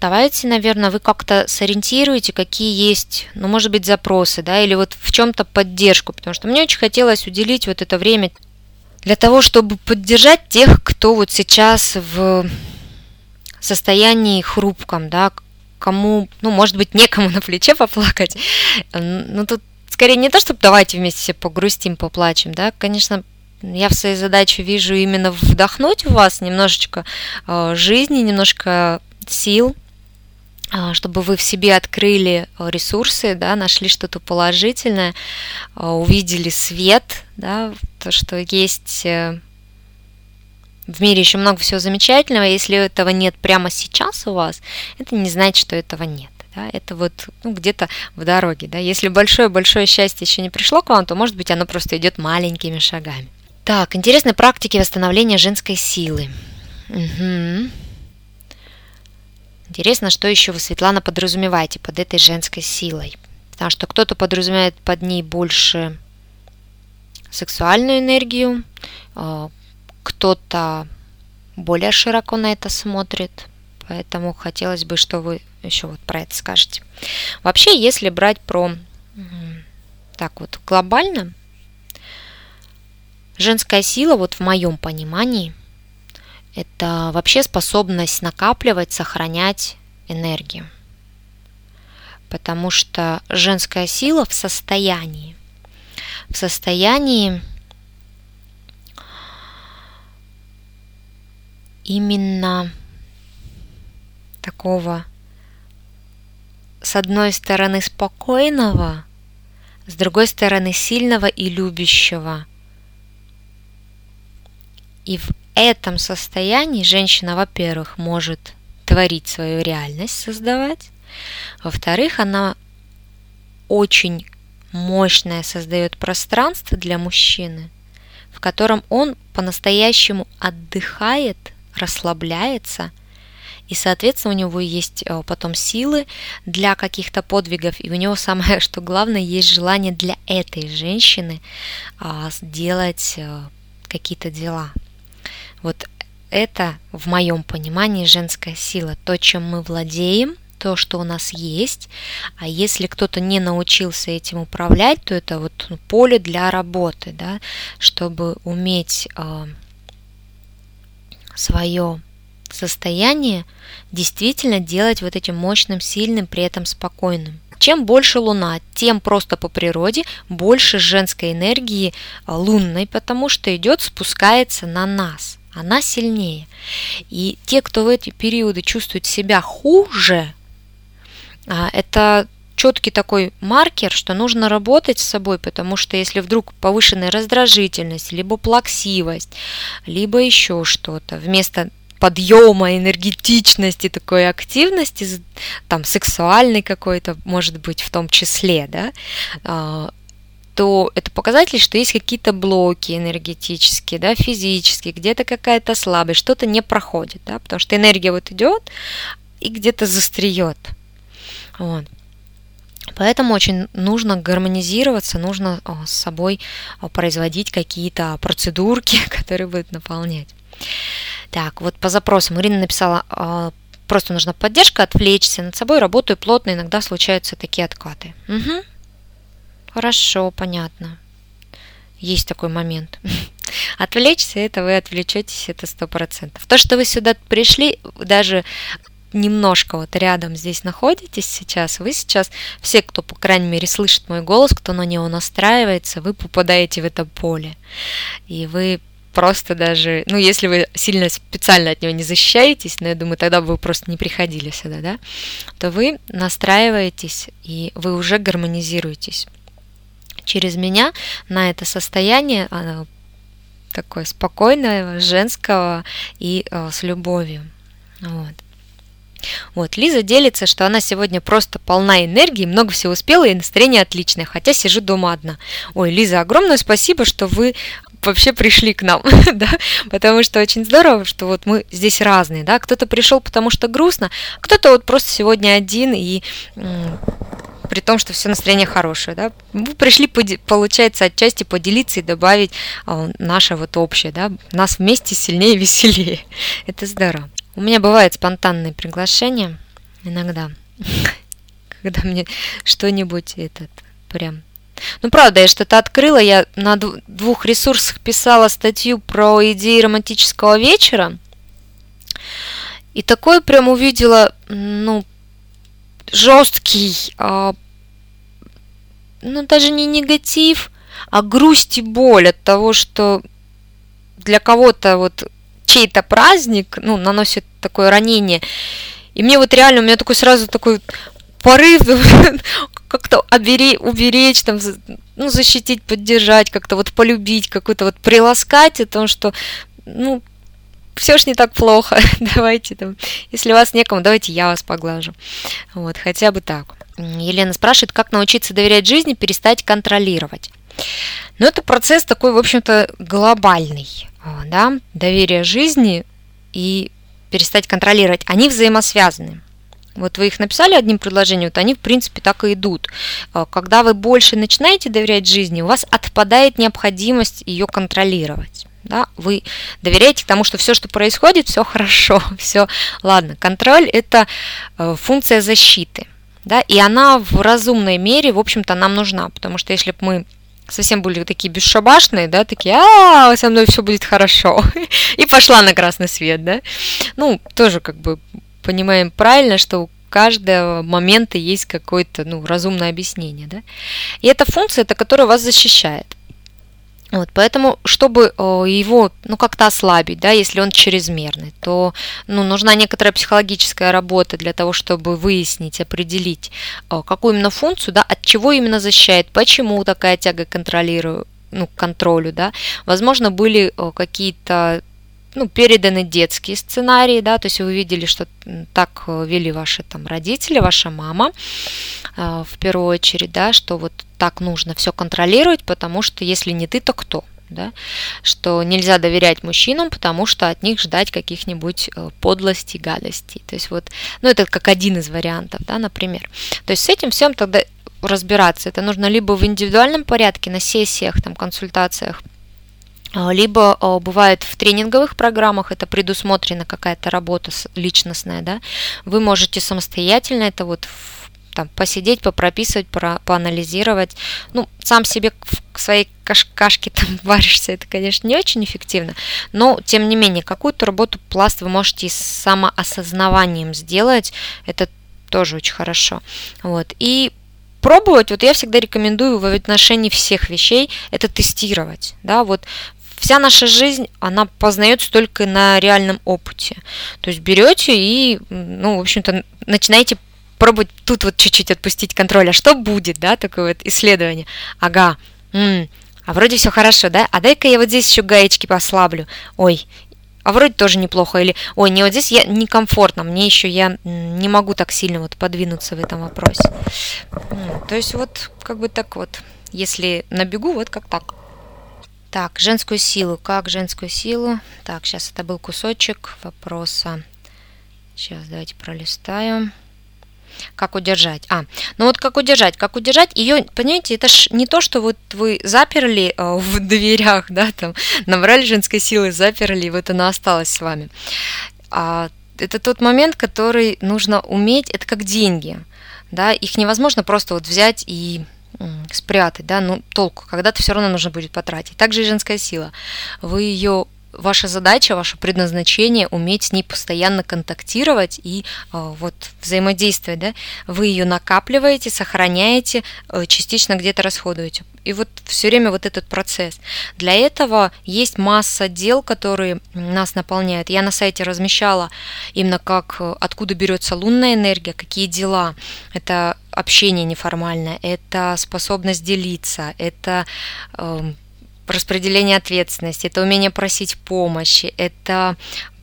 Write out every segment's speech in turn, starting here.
давайте, наверное, вы как-то сориентируете, какие есть, ну, может быть, запросы, да, или вот в чем-то поддержку, потому что мне очень хотелось уделить вот это время для того, чтобы поддержать тех, кто вот сейчас в состоянии хрупком, да, кому, ну, может быть, некому на плече поплакать. Ну, тут скорее не то, чтобы давайте вместе все погрустим, поплачем, да, конечно, я в своей задаче вижу именно вдохнуть в вас немножечко э, жизни, немножко сил, чтобы вы в себе открыли ресурсы, да, нашли что-то положительное, э, увидели свет, да, то, что есть в мире еще много всего замечательного. Если этого нет прямо сейчас у вас, это не значит, что этого нет. Да, это вот ну, где-то в дороге. Да. Если большое-большое счастье еще не пришло к вам, то, может быть, оно просто идет маленькими шагами. Так, интересные практики восстановления женской силы. Угу. Интересно, что еще вы, Светлана, подразумеваете под этой женской силой. Потому что кто-то подразумевает под ней больше сексуальную энергию, а, кто-то более широко на это смотрит, поэтому хотелось бы, что вы еще вот про это скажете. Вообще, если брать про так вот глобально, женская сила, вот в моем понимании, это вообще способность накапливать, сохранять энергию. Потому что женская сила в состоянии, в состоянии именно такого, с одной стороны, спокойного, с другой стороны, сильного и любящего. И в этом состоянии женщина, во-первых, может творить свою реальность, создавать. Во-вторых, она очень мощное создает пространство для мужчины, в котором он по-настоящему отдыхает расслабляется, и, соответственно, у него есть э, потом силы для каких-то подвигов, и у него самое, что главное, есть желание для этой женщины а, сделать э, какие-то дела. Вот это, в моем понимании, женская сила, то, чем мы владеем, то, что у нас есть. А если кто-то не научился этим управлять, то это вот поле для работы, да, чтобы уметь э, свое состояние действительно делать вот этим мощным, сильным, при этом спокойным. Чем больше Луна, тем просто по природе больше женской энергии а, лунной, потому что идет, спускается на нас. Она сильнее. И те, кто в эти периоды чувствует себя хуже, а, это четкий такой маркер, что нужно работать с собой, потому что если вдруг повышенная раздражительность, либо плаксивость, либо еще что-то, вместо подъема, энергетичности, такой активности, там, сексуальной какой-то, может быть, в том числе, да, а, то это показатель, что есть какие-то блоки энергетические, да, физические, где-то какая-то слабость, что-то не проходит, да, потому что энергия вот идет и где-то застреет. Вот. Поэтому очень нужно гармонизироваться, нужно с собой производить какие-то процедурки, которые будут наполнять. Так, вот по запросам Ирина написала, а, просто нужна поддержка, отвлечься над собой, работаю плотно, иногда случаются такие откаты. Угу. Хорошо, понятно. Есть такой момент. Отвлечься, это вы отвлечетесь, это сто процентов. То, что вы сюда пришли, даже немножко вот рядом здесь находитесь сейчас, вы сейчас, все, кто, по крайней мере, слышит мой голос, кто на него настраивается, вы попадаете в это поле. И вы просто даже, ну, если вы сильно специально от него не защищаетесь, но я думаю, тогда бы вы просто не приходили сюда, да, то вы настраиваетесь, и вы уже гармонизируетесь через меня на это состояние такое спокойное, женского и э, с любовью. Вот. Вот, Лиза делится, что она сегодня просто полна энергии, много всего успела и настроение отличное, хотя сижу дома одна. Ой, Лиза, огромное спасибо, что вы вообще пришли к нам, да, потому что очень здорово, что вот мы здесь разные, да, кто-то пришел, потому что грустно, кто-то вот просто сегодня один и при том, что все настроение хорошее, да, вы пришли, получается, отчасти поделиться и добавить а, наше вот общее, да, нас вместе сильнее и веселее, это здорово. У меня бывают спонтанные приглашения, иногда, когда мне что-нибудь этот прям. Ну, правда, я что-то открыла, я на двух ресурсах писала статью про идеи романтического вечера, и такой прям увидела, ну, жесткий, а, ну, даже не негатив, а грусть и боль от того, что для кого-то вот чей-то праздник, ну, наносит такое ранение. И мне вот реально, у меня такой сразу такой порыв как-то обери, уберечь, там, ну, защитить, поддержать, как-то вот полюбить, какой-то вот приласкать о том, что, ну, все ж не так плохо, давайте там, если вас некому, давайте я вас поглажу. Вот, хотя бы так. Елена спрашивает, как научиться доверять жизни, перестать контролировать. Ну, это процесс такой, в общем-то, глобальный, а, да, доверие жизни и перестать контролировать, они взаимосвязаны. Вот вы их написали одним предложением, вот они, в принципе, так и идут. А, когда вы больше начинаете доверять жизни, у вас отпадает необходимость ее контролировать. Да? Вы доверяете тому, что все, что происходит, все хорошо, все ладно. Контроль – это э, функция защиты. Да? И она в разумной мере, в общем-то, нам нужна, потому что если бы мы совсем были такие бесшабашные, да, такие, а, со мной все будет хорошо, и пошла на красный свет, да. Ну, тоже как бы понимаем правильно, что у каждого момента есть какое-то, ну, разумное объяснение, да. И эта функция, это которая вас защищает. Вот, поэтому, чтобы его ну, как-то ослабить, да, если он чрезмерный, то ну, нужна некоторая психологическая работа для того, чтобы выяснить, определить, какую именно функцию, да, от чего именно защищает, почему такая тяга контролирую, ну, к контролю, да. Возможно, были какие-то ну, переданы детские сценарии, да, то есть вы видели, что так вели ваши там родители, ваша мама э, в первую очередь, да, что вот так нужно все контролировать, потому что если не ты, то кто? Да, что нельзя доверять мужчинам, потому что от них ждать каких-нибудь э, подлостей, гадостей. То есть вот, ну это как один из вариантов, да, например. То есть с этим всем тогда разбираться. Это нужно либо в индивидуальном порядке, на сессиях, там, консультациях, либо а, бывает в тренинговых программах, это предусмотрена какая-то работа личностная, да, вы можете самостоятельно это вот там, посидеть, попрописывать, про, поанализировать. Ну, сам себе в своей каш кашке там варишься, это, конечно, не очень эффективно, но, тем не менее, какую-то работу пласт вы можете с самоосознаванием сделать, это тоже очень хорошо. Вот. И пробовать, вот я всегда рекомендую в отношении всех вещей, это тестировать, да, вот вся наша жизнь, она познается только на реальном опыте. То есть берете и, ну, в общем-то, начинаете пробовать тут вот чуть-чуть отпустить контроль. А что будет, да, такое вот исследование? Ага, м-м, а вроде все хорошо, да? А дай-ка я вот здесь еще гаечки послаблю. Ой, а вроде тоже неплохо. Или, ой, не вот здесь я некомфортно, мне еще я не могу так сильно вот подвинуться в этом вопросе. То есть вот как бы так вот, если набегу, вот как так. Так, женскую силу. Как женскую силу? Так, сейчас это был кусочек вопроса. Сейчас давайте пролистаю. Как удержать? А, ну вот как удержать? Как удержать? Ее, понимаете, это ж не то, что вот вы заперли э, в дверях, да, там, набрали женской силы, заперли, и вот она осталась с вами. А, это тот момент, который нужно уметь, это как деньги, да, их невозможно просто вот взять и спрятать, да, ну толку, когда-то все равно нужно будет потратить. Также и женская сила. Вы ее ваша задача, ваше предназначение уметь с ней постоянно контактировать и э, вот взаимодействовать, да, вы ее накапливаете, сохраняете, э, частично где-то расходуете. И вот все время вот этот процесс. Для этого есть масса дел, которые нас наполняют. Я на сайте размещала именно как э, откуда берется лунная энергия, какие дела. Это общение неформальное, это способность делиться, это э, распределение ответственности, это умение просить помощи, это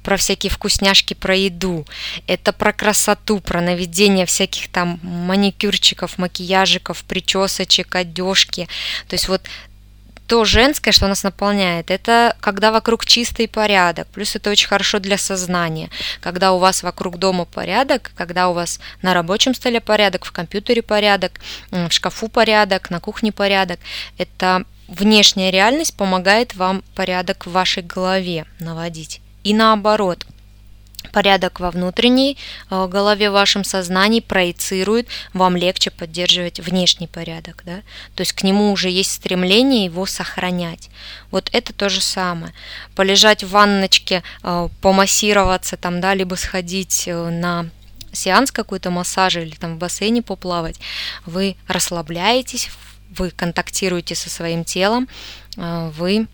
про всякие вкусняшки, про еду, это про красоту, про наведение всяких там маникюрчиков, макияжиков, причесочек, одежки. То есть вот то женское, что нас наполняет, это когда вокруг чистый порядок. Плюс это очень хорошо для сознания. Когда у вас вокруг дома порядок, когда у вас на рабочем столе порядок, в компьютере порядок, в шкафу порядок, на кухне порядок. Это внешняя реальность помогает вам порядок в вашей голове наводить. И наоборот. порядок во внутренней э, голове, в вашем сознании проецирует, вам легче поддерживать внешний порядок. Да? То есть к нему уже есть стремление его сохранять. Вот это то же самое. Полежать в ванночке, э, помассироваться там, да, либо сходить э, на сеанс какой-то массажа или там в бассейне поплавать, вы расслабляетесь, вы контактируете со своим телом, вы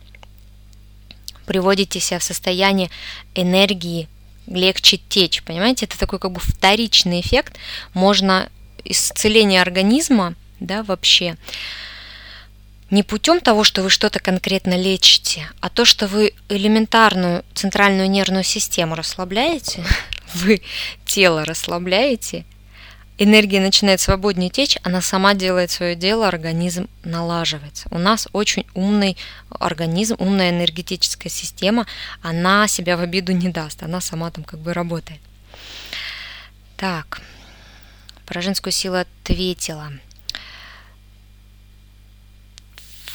приводите себя в состояние энергии легче течь, понимаете? Это такой как бы вторичный эффект. Можно исцеление организма, да, вообще, не путем того, что вы что-то конкретно лечите, а то, что вы элементарную центральную нервную систему расслабляете, вы тело расслабляете, энергия начинает свободнее течь, она сама делает свое дело, организм налаживается. У нас очень умный организм, умная энергетическая система, она себя в обиду не даст, она сама там как бы работает. Так, про женскую силу ответила в,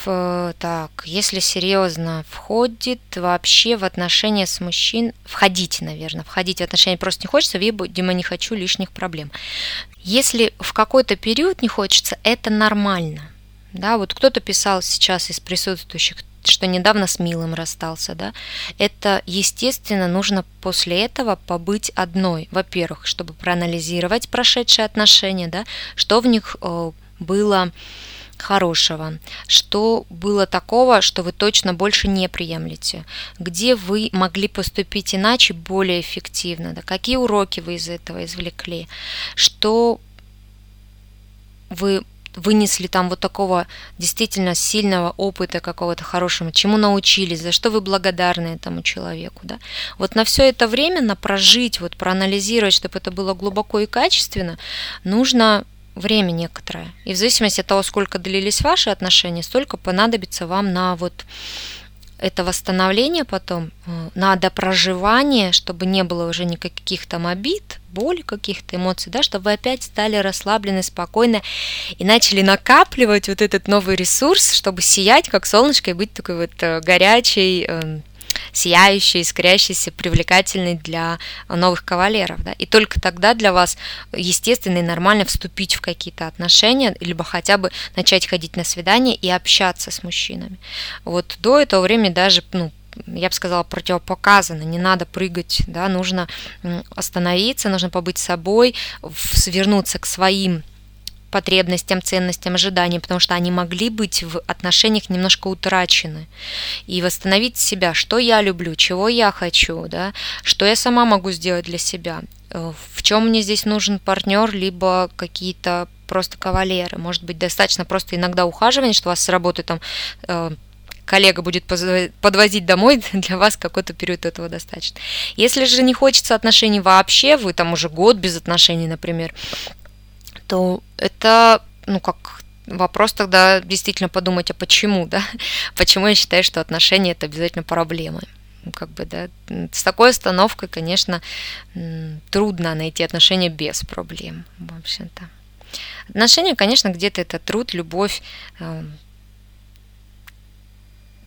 так, если серьезно, входит вообще в отношения с мужчин, входить, наверное, входить в отношения просто не хочется, видимо, не хочу лишних проблем. Если в какой-то период не хочется, это нормально. Да, вот кто-то писал сейчас из присутствующих, что недавно с милым расстался, да, это, естественно, нужно после этого побыть одной. Во-первых, чтобы проанализировать прошедшие отношения, да, что в них э, было хорошего, что было такого, что вы точно больше не приемлете, где вы могли поступить иначе, более эффективно, да, какие уроки вы из этого извлекли, что вы вынесли там вот такого действительно сильного опыта какого-то хорошего, чему научились, за что вы благодарны этому человеку, да. Вот на все это время, на прожить, вот проанализировать, чтобы это было глубоко и качественно, нужно время некоторое. И в зависимости от того, сколько длились ваши отношения, столько понадобится вам на вот это восстановление потом, э, на допроживание, чтобы не было уже никаких там обид, боли, каких-то эмоций, да, чтобы вы опять стали расслаблены, спокойны и начали накапливать вот этот новый ресурс, чтобы сиять как солнышко и быть такой вот э, горячей, эм, сияющий, искрящийся, привлекательный для новых кавалеров. Да? И только тогда для вас естественно и нормально вступить в какие-то отношения, либо хотя бы начать ходить на свидания и общаться с мужчинами. Вот до этого времени даже ну, я бы сказала, противопоказано, не надо прыгать, да, нужно остановиться, нужно побыть собой, свернуться к своим потребностям, ценностям, ожиданиям, потому что они могли быть в отношениях немножко утрачены. И восстановить себя, что я люблю, чего я хочу, да, что я сама могу сделать для себя, э, в чем мне здесь нужен партнер, либо какие-то просто кавалеры. Может быть, достаточно просто иногда ухаживания, что у вас с работы там э, коллега будет подвозить домой, для вас какой-то период этого достаточно. Если же не хочется отношений вообще, вы там уже год без отношений, например, то это, ну, как вопрос тогда действительно подумать, а почему, да? Почему я считаю, что отношения это обязательно проблемы? Как бы, да, с такой остановкой, конечно, трудно найти отношения без проблем, в общем-то. Отношения, конечно, где-то это труд, любовь, эм,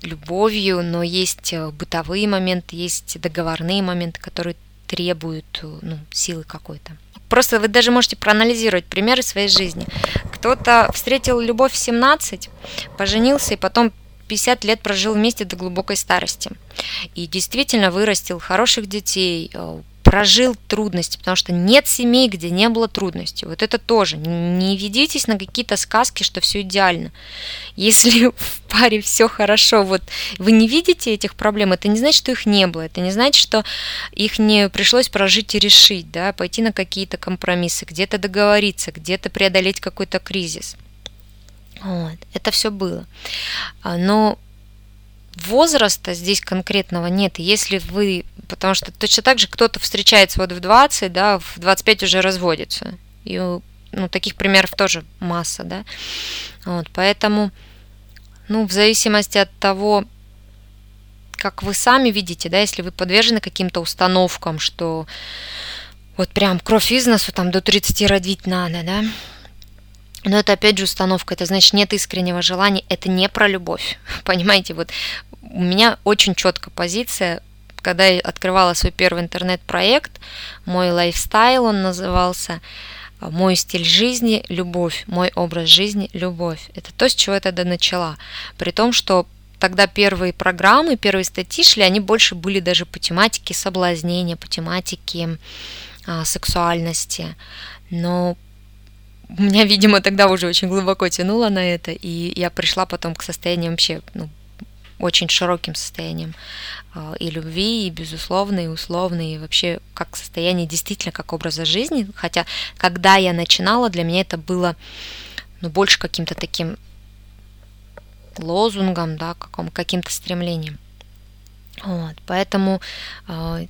любовью, но есть э, бытовые моменты, есть договорные моменты, которые требуют э, ну, силы какой-то. Просто вы даже можете проанализировать примеры своей жизни. Кто-то встретил любовь в 17, поженился и потом 50 лет прожил вместе до глубокой старости. И действительно вырастил хороших детей, э, прожил трудности, потому что нет семей, где не было трудностей. Вот это тоже. Не ведитесь на какие-то сказки, что все идеально. Если в паре все хорошо, вот вы не видите этих проблем, это не значит, что их не было, это не значит, что их не пришлось прожить и решить, да, пойти на какие-то компромиссы, где-то договориться, где-то преодолеть какой-то кризис. Вот. Это все было. А, но возраста здесь конкретного нет. Если вы, потому что точно так же кто-то встречается вот в 20, да, в 25 уже разводится. И ну, таких примеров тоже масса, да. Вот, поэтому, ну, в зависимости от того, как вы сами видите, да, если вы подвержены каким-то установкам, что вот прям кровь из носу, там до 30 родить надо, да, но это опять же установка, это значит нет искреннего желания, это не про любовь. Понимаете, вот у меня очень четкая позиция, когда я открывала свой первый интернет-проект, мой лайфстайл он назывался, мой стиль жизни – любовь, мой образ жизни – любовь. Это то, с чего я тогда начала. При том, что тогда первые программы, первые статьи шли, они больше были даже по тематике соблазнения, по тематике а, сексуальности. Но меня, видимо, тогда уже очень глубоко тянуло на это, и я пришла потом к состоянию вообще ну, очень широким состоянием а, и любви, и безусловной, и условной, и вообще как состояние действительно как образа жизни. Хотя, когда я начинала, для меня это было ну, больше каким-то таким лозунгом, да, каком, каким-то стремлением. Вот, поэтому э,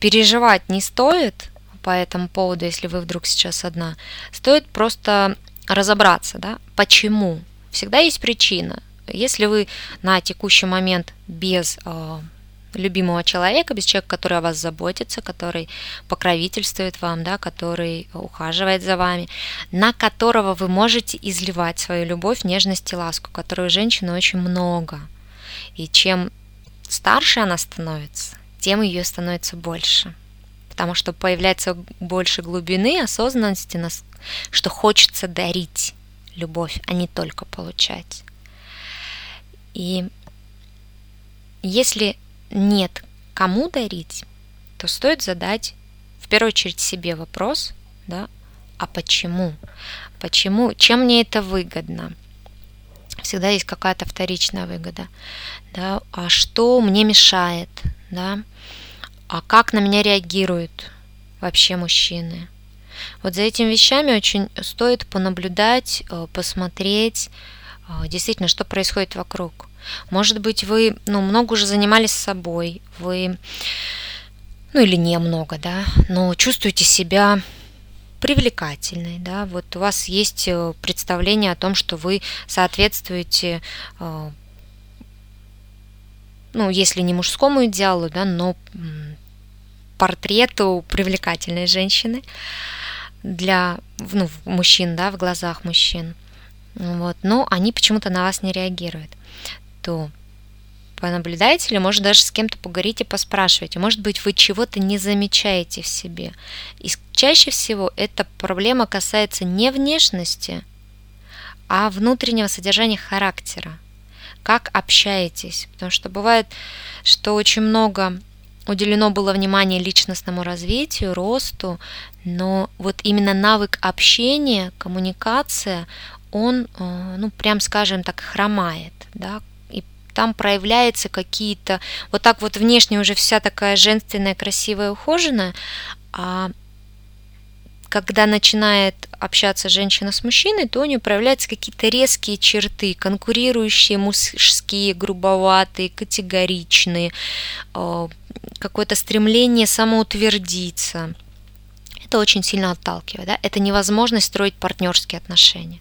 переживать не стоит по этому поводу, если вы вдруг сейчас одна. Стоит просто разобраться, да, почему. Всегда есть причина. Если вы на текущий момент без э, любимого человека, без человека, который о вас заботится, который покровительствует вам, да, который ухаживает за вами, на которого вы можете изливать свою любовь, нежность и ласку, которой у женщины очень много. И чем старше она становится, тем ее становится больше. Потому что появляется больше глубины, осознанности, что хочется дарить любовь, а не только получать. И если нет кому дарить, то стоит задать в первую очередь себе вопрос, да, а почему? Почему? Чем мне это выгодно? Всегда есть какая-то вторичная выгода. Да? А что мне мешает? Да? А как на меня реагируют вообще мужчины? Вот за этими вещами очень стоит понаблюдать, э, посмотреть, действительно, что происходит вокруг. Может быть, вы ну, много уже занимались собой, вы, ну или не много, да, но чувствуете себя привлекательной, да, вот у вас есть э, представление о том, что вы соответствуете, э, ну, если не мужскому идеалу, да, но портрету привлекательной женщины для ну, мужчин, да, в глазах мужчин. Вот, но они почему-то на вас не реагируют то понаблюдайте или, может, даже с кем-то поговорите, поспрашивайте. Может быть, вы чего-то не замечаете в себе. И чаще всего эта проблема касается не внешности, а внутреннего содержания характера. Как общаетесь. Потому что бывает, что очень много уделено было внимание личностному развитию, росту, но вот именно навык общения, коммуникация, он, э, ну, прям скажем так, хромает, да, там проявляются какие-то, вот так вот внешне уже вся такая женственная, красивая, ухоженная, а когда начинает общаться женщина с мужчиной, то у нее проявляются какие-то резкие черты, конкурирующие, мужские, грубоватые, категоричные, э, какое-то стремление самоутвердиться. Это очень сильно отталкивает. Да? Это невозможность строить партнерские отношения.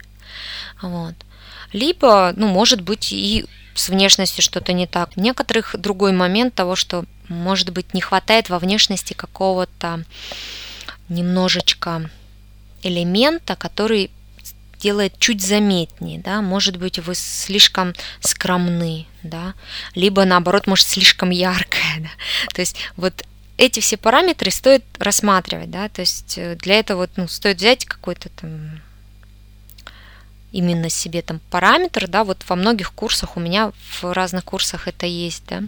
Вот. Либо, ну, может быть, и с внешностью что-то не так. Некоторых другой момент того, что, может быть, не хватает во внешности какого-то немножечко элемента, который делает чуть заметнее, да, может быть, вы слишком скромны, да, либо наоборот, может, слишком яркая, да. то есть вот эти все параметры стоит рассматривать, да, то есть э, для этого вот, ну, стоит взять какой-то там именно себе там параметр, да, вот во многих курсах у меня в разных курсах это есть, да.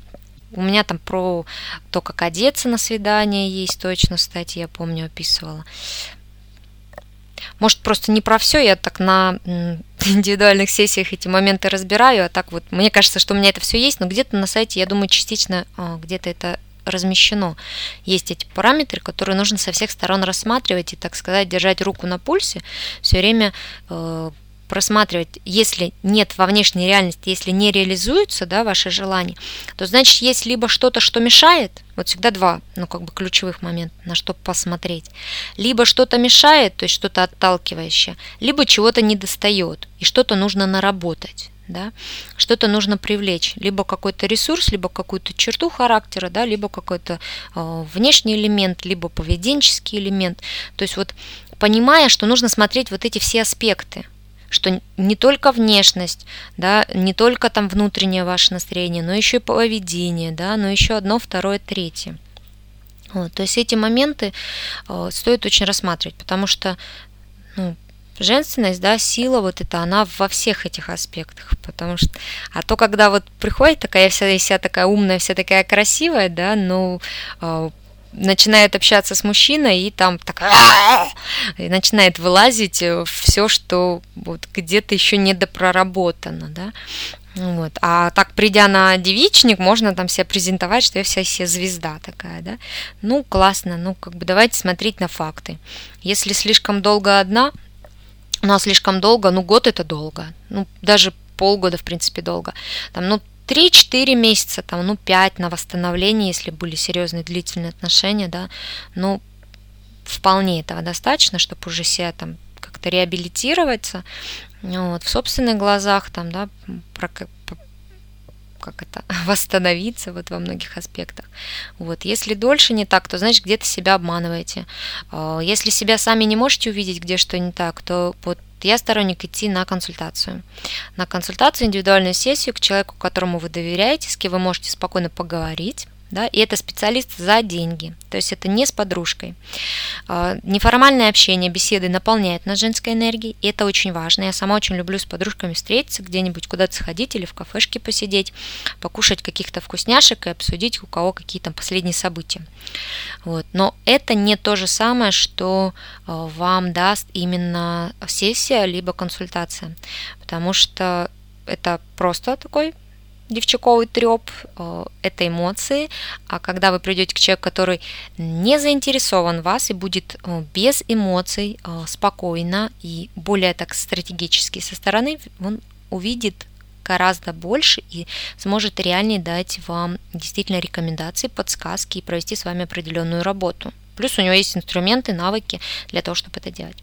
У меня там про то, как одеться на свидание есть точно, кстати, я помню, описывала. Может, просто не про все, я так на индивидуальных сессиях эти моменты разбираю, а так вот, мне кажется, что у меня это все есть, но где-то на сайте, я думаю, частично а, где-то это размещено. Есть эти параметры, которые нужно со всех сторон рассматривать и, так сказать, держать руку на пульсе, все время э, просматривать, если нет во внешней реальности, если не реализуются да, ваши желания, то значит есть либо что-то, что мешает, вот всегда два, ну как бы ключевых момента, на что посмотреть, либо что-то мешает, то есть что-то отталкивающее, либо чего-то не достает, и что-то нужно наработать. Да, что-то нужно привлечь, либо какой-то ресурс, либо какую-то черту характера, да, либо какой-то э, внешний элемент, либо поведенческий элемент. То есть вот понимая, что нужно смотреть вот эти все аспекты, что не только внешность, да, не только там внутреннее ваше настроение, но еще и поведение, да, но еще одно, второе, третье. Вот, то есть эти моменты э, стоит очень рассматривать, потому что ну, женственность, да, сила вот это, она во всех этих аспектах, потому что, а то, когда вот приходит такая вся, вся такая умная, вся такая красивая, да, ну, э, начинает общаться с мужчиной и там такая и начинает вылазить э, все, что вот где-то еще недопроработано, да. Вот. А так, придя на девичник, можно там себя презентовать, что я вся себе звезда такая, да. Ну, классно, ну, как бы давайте смотреть на факты. Если слишком долго одна, ну, а слишком долго, ну, год это долго. Ну, даже полгода, в принципе, долго. Там, ну, 3-4 месяца, там, ну, 5 на восстановление, если были серьезные длительные отношения, да, ну, вполне этого достаточно, чтобы уже себя там как-то реабилитироваться, вот, в собственных глазах, там, да, как это, восстановиться вот во многих аспектах. Вот. Если дольше не так, то значит где-то себя обманываете. А, если себя сами не можете увидеть, где что не так, то вот я сторонник идти на консультацию. На консультацию, индивидуальную сессию к человеку, которому вы доверяете, с кем вы можете спокойно поговорить, да, и это специалист за деньги, то есть это не с подружкой. А, неформальное общение, беседы наполняют нас женской энергией, и это очень важно. Я сама очень люблю с подружками встретиться, где-нибудь куда-то сходить или в кафешке посидеть, покушать каких-то вкусняшек и обсудить, у кого какие там последние события. Вот. Но это не то же самое, что а, вам даст именно сессия либо консультация, потому что это просто такой девчаковый треп, э, это эмоции, а когда вы придете к человеку, который не заинтересован в вас и будет э, без эмоций, э, спокойно и более так стратегически со стороны, он увидит гораздо больше и сможет реальнее дать вам действительно рекомендации, подсказки и провести с вами определенную работу. Плюс у него есть инструменты, навыки для того, чтобы это делать.